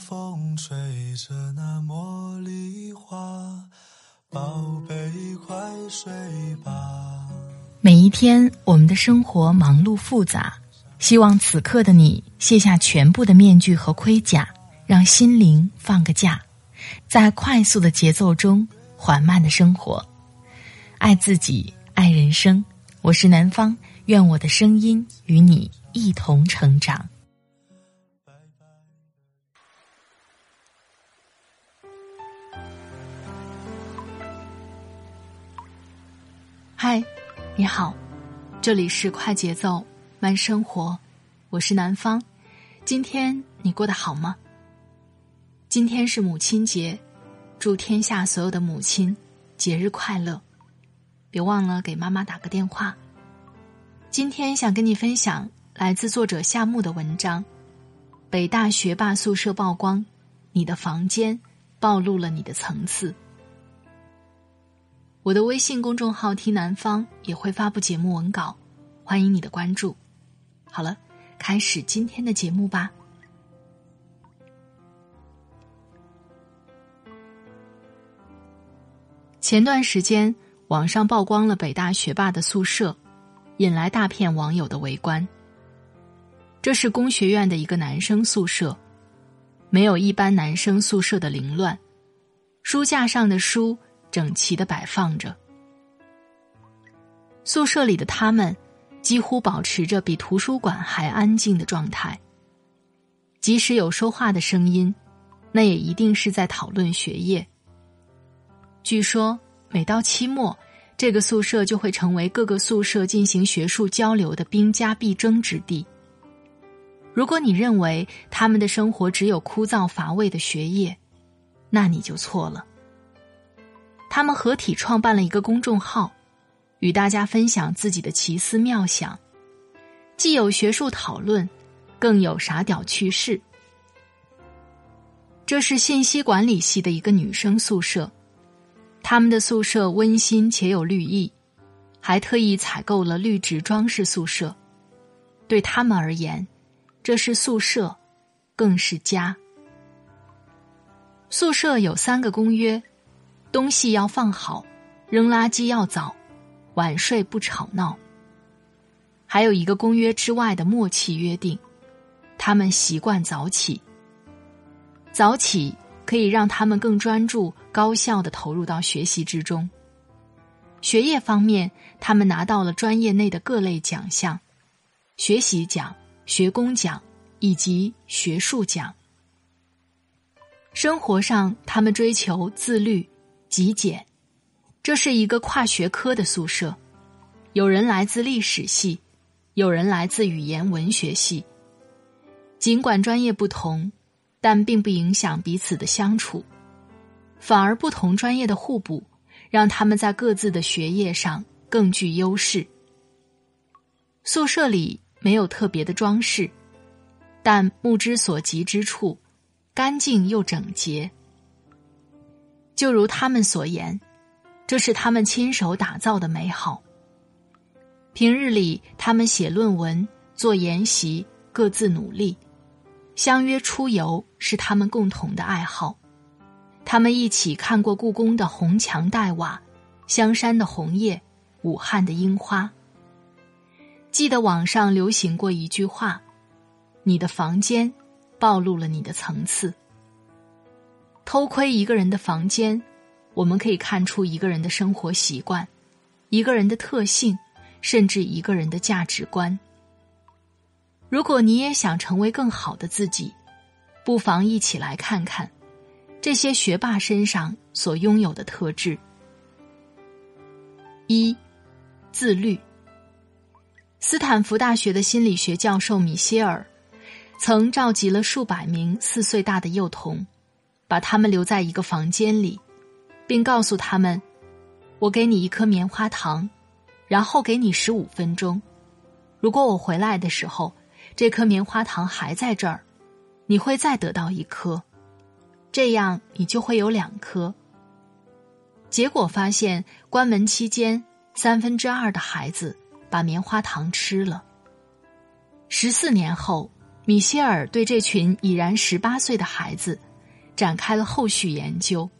风吹着那茉莉花，宝贝快睡吧。每一天，我们的生活忙碌复杂，希望此刻的你卸下全部的面具和盔甲，让心灵放个假，在快速的节奏中缓慢的生活，爱自己，爱人生。我是南方，愿我的声音与你一同成长。嗨，你好，这里是快节奏慢生活，我是南方。今天你过得好吗？今天是母亲节，祝天下所有的母亲节日快乐！别忘了给妈妈打个电话。今天想跟你分享来自作者夏木的文章：北大学霸宿舍曝光，你的房间暴露了你的层次。我的微信公众号“听南方”也会发布节目文稿，欢迎你的关注。好了，开始今天的节目吧。前段时间，网上曝光了北大学霸的宿舍，引来大片网友的围观。这是工学院的一个男生宿舍，没有一般男生宿舍的凌乱，书架上的书。整齐的摆放着，宿舍里的他们几乎保持着比图书馆还安静的状态。即使有说话的声音，那也一定是在讨论学业。据说，每到期末，这个宿舍就会成为各个宿舍进行学术交流的兵家必争之地。如果你认为他们的生活只有枯燥乏味的学业，那你就错了。他们合体创办了一个公众号，与大家分享自己的奇思妙想，既有学术讨论，更有傻屌趣事。这是信息管理系的一个女生宿舍，他们的宿舍温馨且有绿意，还特意采购了绿植装饰宿舍。对他们而言，这是宿舍，更是家。宿舍有三个公约。东西要放好，扔垃圾要早，晚睡不吵闹。还有一个公约之外的默契约定，他们习惯早起。早起可以让他们更专注、高效的投入到学习之中。学业方面，他们拿到了专业内的各类奖项：学习奖、学工奖以及学术奖。生活上，他们追求自律。极简，这是一个跨学科的宿舍，有人来自历史系，有人来自语言文学系。尽管专业不同，但并不影响彼此的相处，反而不同专业的互补，让他们在各自的学业上更具优势。宿舍里没有特别的装饰，但目之所及之处，干净又整洁。就如他们所言，这是他们亲手打造的美好。平日里，他们写论文、做研习，各自努力；相约出游是他们共同的爱好。他们一起看过故宫的红墙黛瓦、香山的红叶、武汉的樱花。记得网上流行过一句话：“你的房间暴露了你的层次。”偷窥一个人的房间，我们可以看出一个人的生活习惯、一个人的特性，甚至一个人的价值观。如果你也想成为更好的自己，不妨一起来看看这些学霸身上所拥有的特质：一、自律。斯坦福大学的心理学教授米歇尔曾召集了数百名四岁大的幼童。把他们留在一个房间里，并告诉他们：“我给你一颗棉花糖，然后给你十五分钟。如果我回来的时候，这颗棉花糖还在这儿，你会再得到一颗，这样你就会有两颗。”结果发现，关门期间，三分之二的孩子把棉花糖吃了。十四年后，米歇尔对这群已然十八岁的孩子展开了后续研究，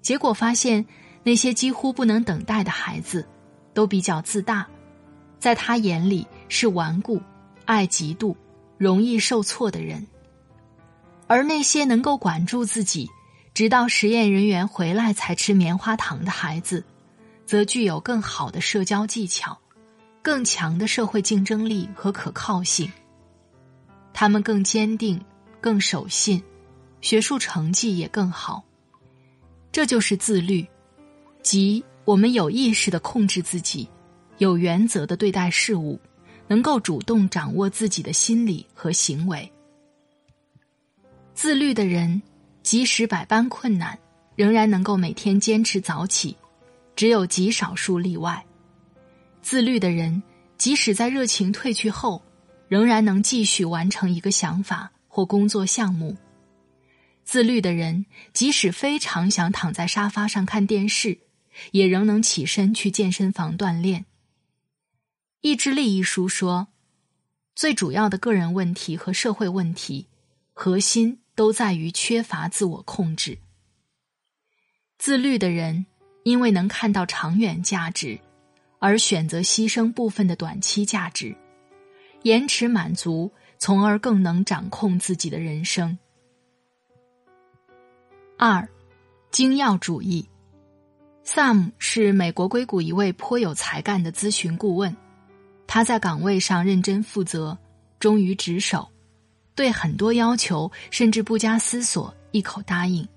结果发现，那些几乎不能等待的孩子，都比较自大，在他眼里是顽固、爱嫉妒、容易受挫的人；而那些能够管住自己，直到实验人员回来才吃棉花糖的孩子，则具有更好的社交技巧。更强的社会竞争力和可靠性，他们更坚定、更守信，学术成绩也更好。这就是自律，即我们有意识的控制自己，有原则的对待事物，能够主动掌握自己的心理和行为。自律的人，即使百般困难，仍然能够每天坚持早起，只有极少数例外。自律的人，即使在热情褪去后，仍然能继续完成一个想法或工作项目。自律的人，即使非常想躺在沙发上看电视，也仍能起身去健身房锻炼。《意志力》一书说，最主要的个人问题和社会问题，核心都在于缺乏自我控制。自律的人，因为能看到长远价值。而选择牺牲部分的短期价值，延迟满足，从而更能掌控自己的人生。二，精要主义。Sam 是美国硅谷一位颇有才干的咨询顾问，他在岗位上认真负责，忠于职守，对很多要求甚至不加思索一口答应。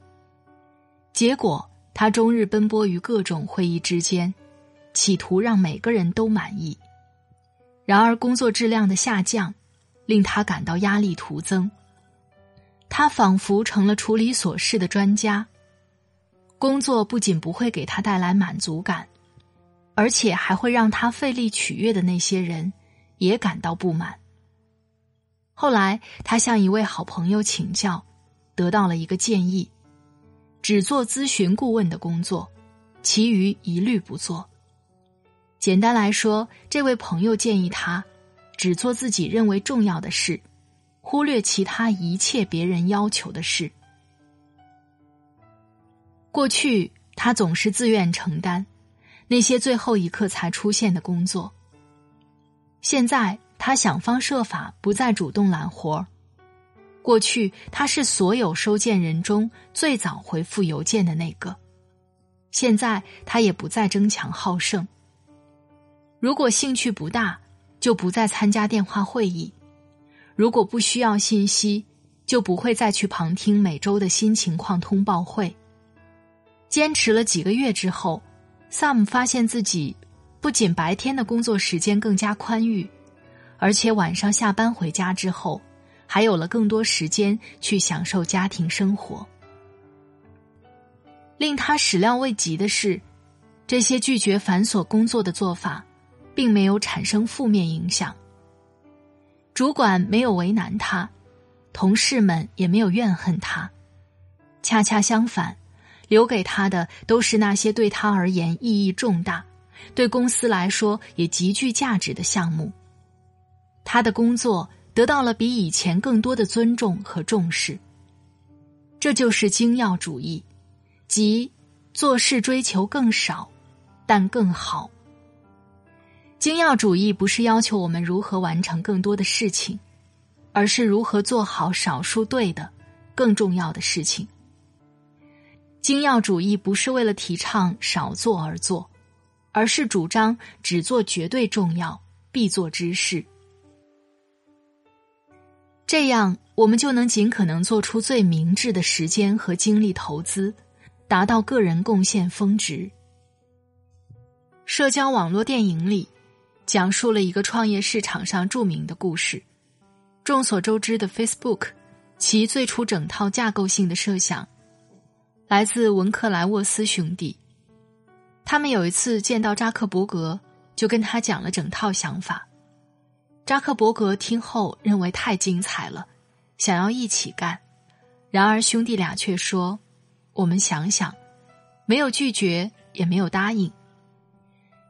结果，他终日奔波于各种会议之间。企图让每个人都满意，然而工作质量的下降令他感到压力徒增。他仿佛成了处理琐事的专家，工作不仅不会给他带来满足感，而且还会让他费力取悦的那些人也感到不满。后来，他向一位好朋友请教，得到了一个建议：只做咨询顾问的工作，其余一律不做。简单来说，这位朋友建议他只做自己认为重要的事，忽略其他一切别人要求的事。过去他总是自愿承担那些最后一刻才出现的工作，现在他想方设法不再主动揽活儿。过去他是所有收件人中最早回复邮件的那个，现在他也不再争强好胜。如果兴趣不大，就不再参加电话会议；如果不需要信息，就不会再去旁听每周的新情况通报会。坚持了几个月之后，Sam 发现自己不仅白天的工作时间更加宽裕，而且晚上下班回家之后，还有了更多时间去享受家庭生活。令他始料未及的是，这些拒绝繁琐工作的做法。并没有产生负面影响。主管没有为难他，同事们也没有怨恨他，恰恰相反，留给他的都是那些对他而言意义重大、对公司来说也极具价值的项目。他的工作得到了比以前更多的尊重和重视。这就是精要主义，即做事追求更少，但更好。精要主义不是要求我们如何完成更多的事情，而是如何做好少数对的、更重要的事情。精要主义不是为了提倡少做而做，而是主张只做绝对重要、必做之事。这样，我们就能尽可能做出最明智的时间和精力投资，达到个人贡献峰值。社交网络电影里。讲述了一个创业市场上著名的故事。众所周知的 Facebook，其最初整套架构性的设想来自文克莱沃斯兄弟。他们有一次见到扎克伯格，就跟他讲了整套想法。扎克伯格听后认为太精彩了，想要一起干。然而兄弟俩却说：“我们想想，没有拒绝，也没有答应。”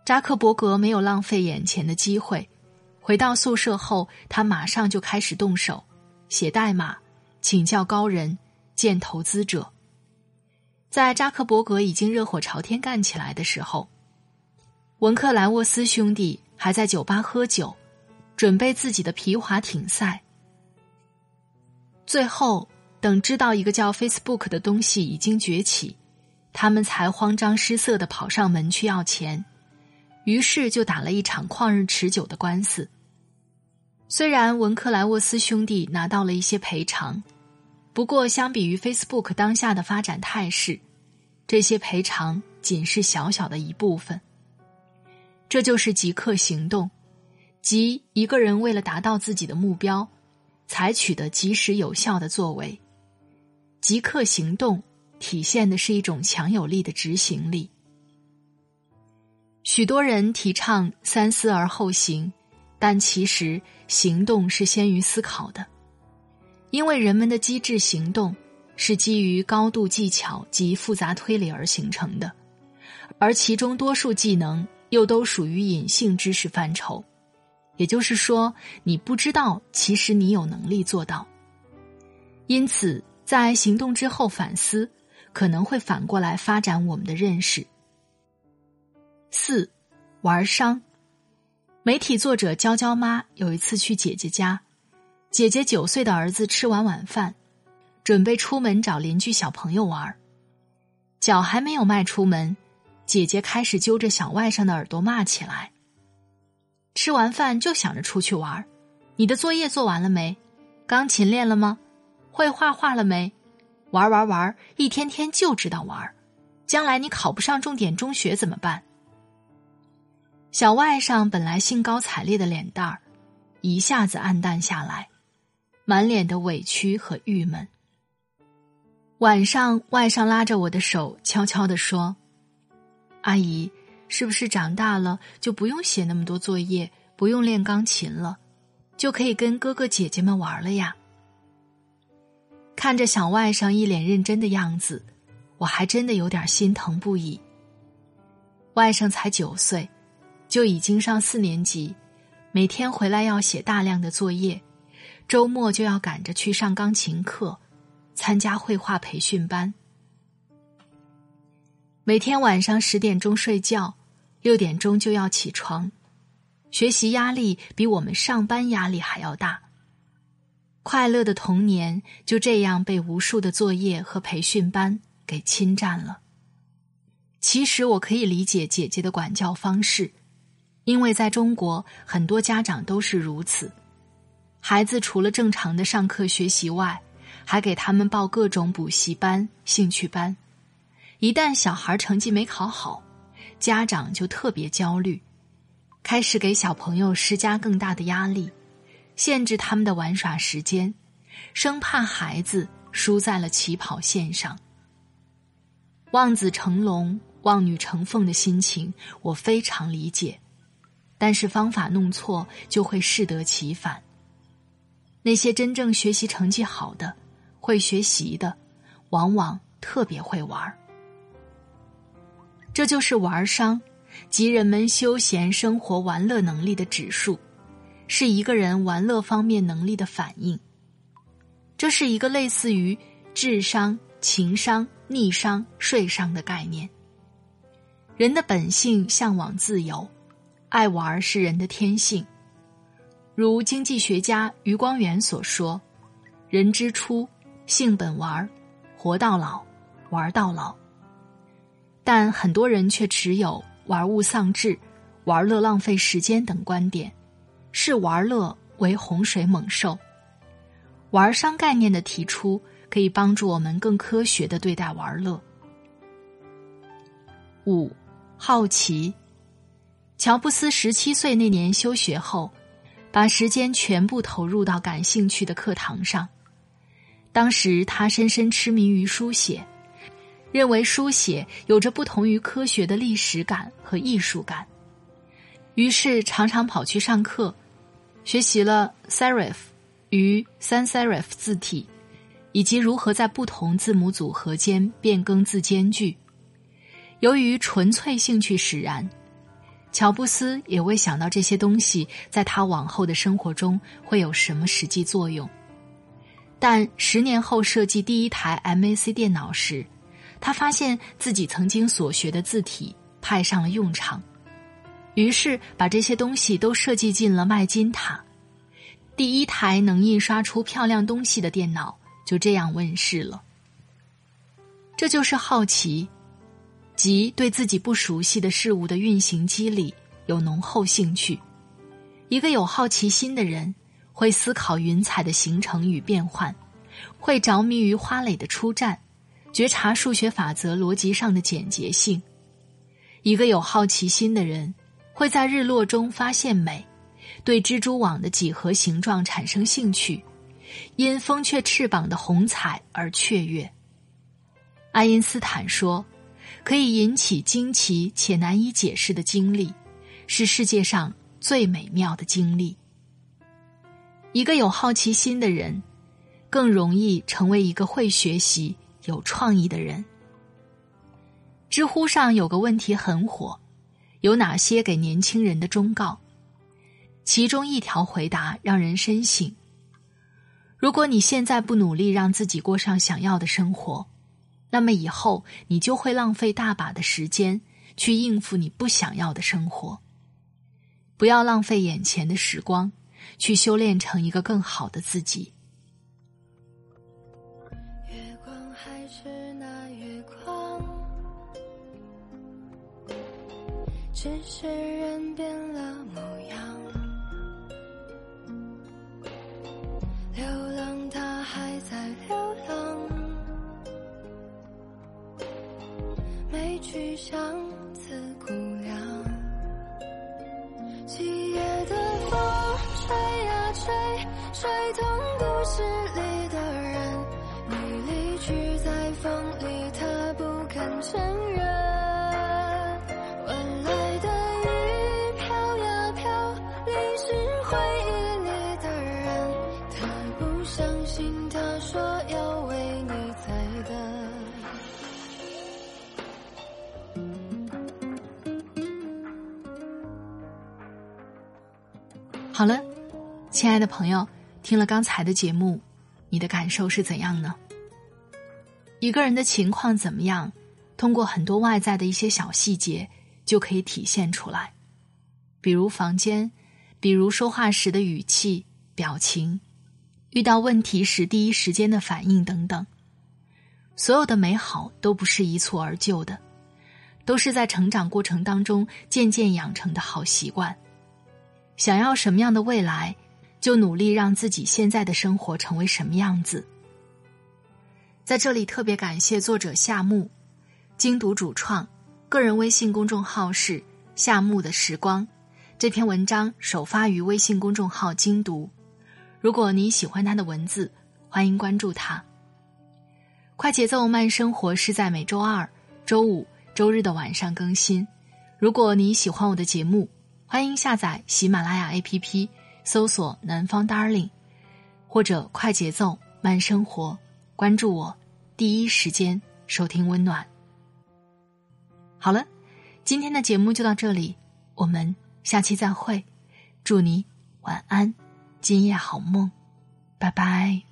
扎克伯格没有浪费眼前的机会，回到宿舍后，他马上就开始动手，写代码、请教高人、见投资者。在扎克伯格已经热火朝天干起来的时候，文克莱沃斯兄弟还在酒吧喝酒，准备自己的皮划艇赛。最后，等知道一个叫 Facebook 的东西已经崛起，他们才慌张失色的跑上门去要钱，于是就打了一场旷日持久的官司。虽然文克莱沃斯兄弟拿到了一些赔偿。不过，相比于 Facebook 当下的发展态势，这些赔偿仅是小小的一部分。这就是即刻行动，即一个人为了达到自己的目标，采取的及时有效的作为。即刻行动体现的是一种强有力的执行力。许多人提倡三思而后行，但其实行动是先于思考的。因为人们的机智行动是基于高度技巧及复杂推理而形成的，而其中多数技能又都属于隐性知识范畴，也就是说，你不知道，其实你有能力做到。因此，在行动之后反思，可能会反过来发展我们的认识。四，玩商。媒体作者娇娇妈有一次去姐姐家。姐姐九岁的儿子吃完晚饭，准备出门找邻居小朋友玩脚还没有迈出门，姐姐开始揪着小外甥的耳朵骂起来。吃完饭就想着出去玩你的作业做完了没？钢琴练了吗？会画画了没？玩玩玩，一天天就知道玩将来你考不上重点中学怎么办？小外甥本来兴高采烈的脸蛋儿，一下子暗淡下来。满脸的委屈和郁闷。晚上，外甥拉着我的手，悄悄地说：“阿姨，是不是长大了就不用写那么多作业，不用练钢琴了，就可以跟哥哥姐姐们玩了呀？”看着小外甥一脸认真的样子，我还真的有点心疼不已。外甥才九岁，就已经上四年级，每天回来要写大量的作业。周末就要赶着去上钢琴课，参加绘画培训班。每天晚上十点钟睡觉，六点钟就要起床，学习压力比我们上班压力还要大。快乐的童年就这样被无数的作业和培训班给侵占了。其实我可以理解姐姐的管教方式，因为在中国很多家长都是如此。孩子除了正常的上课学习外，还给他们报各种补习班、兴趣班。一旦小孩成绩没考好，家长就特别焦虑，开始给小朋友施加更大的压力，限制他们的玩耍时间，生怕孩子输在了起跑线上。望子成龙、望女成凤的心情，我非常理解，但是方法弄错，就会适得其反。那些真正学习成绩好的、会学习的，往往特别会玩儿这就是玩商，即人们休闲生活玩乐能力的指数，是一个人玩乐方面能力的反应。这是一个类似于智商、情商、逆商、税商的概念。人的本性向往自由，爱玩是人的天性。如经济学家余光远所说：“人之初，性本玩，活到老，玩到老。”但很多人却持有玩物丧志、玩乐浪费时间等观点，视玩乐为洪水猛兽。玩商概念的提出，可以帮助我们更科学的对待玩乐。五，好奇。乔布斯十七岁那年休学后。把时间全部投入到感兴趣的课堂上。当时他深深痴迷于书写，认为书写有着不同于科学的历史感和艺术感，于是常常跑去上课，学习了 serif 与 sans serif 字体，以及如何在不同字母组合间变更字间距。由于纯粹兴趣使然。乔布斯也未想到这些东西在他往后的生活中会有什么实际作用。但十年后设计第一台 MAC 电脑时，他发现自己曾经所学的字体派上了用场，于是把这些东西都设计进了麦金塔。第一台能印刷出漂亮东西的电脑就这样问世了。这就是好奇，即对自己不熟悉的事物的运行机理有浓厚兴趣。一个有好奇心的人，会思考云彩的形成与变换，会着迷于花蕾的出绽，觉察数学法则逻辑上的简洁性。一个有好奇心的人，会在日落中发现美。对蜘蛛网的几何形状产生兴趣，因风雀翅膀的红彩而雀跃。爱因斯坦说：“可以引起惊奇且难以解释的经历，是世界上最美妙的经历。”一个有好奇心的人，更容易成为一个会学习、有创意的人。知乎上有个问题很火：有哪些给年轻人的忠告？其中一条回答让人深省：如果你现在不努力让自己过上想要的生活，那么以后你就会浪费大把的时间去应付你不想要的生活。不要浪费眼前的时光，去修炼成一个更好的自己。月光还是那月光，只是人变了模样。流浪，他还在流浪去向此姑娘，七夜的风吹呀吹，吹痛故事里的人。你离去在风里，他不肯承认。好了，亲爱的朋友，听了刚才的节目，你的感受是怎样呢？一个人的情况怎么样，通过很多外在的一些小细节就可以体现出来，比如房间，比如说话时的语气、表情，遇到问题时第一时间的反应等等。所有的美好都不是一蹴而就的，都是在成长过程当中渐渐养成的好习惯。想要什么样的未来，就努力让自己现在的生活成为什么样子。在这里特别感谢作者夏木，精读主创，个人微信公众号是夏木的时光。这篇文章首发于微信公众号精读。如果你喜欢他的文字，欢迎关注他。快节奏慢生活是在每周二、周五、周日的晚上更新。如果你喜欢我的节目，欢迎下载喜马拉雅 APP，搜索“南方 Darling”，或者“快节奏慢生活”，关注我，第一时间收听温暖。好了，今天的节目就到这里，我们下期再会，祝你晚安，今夜好梦，拜拜。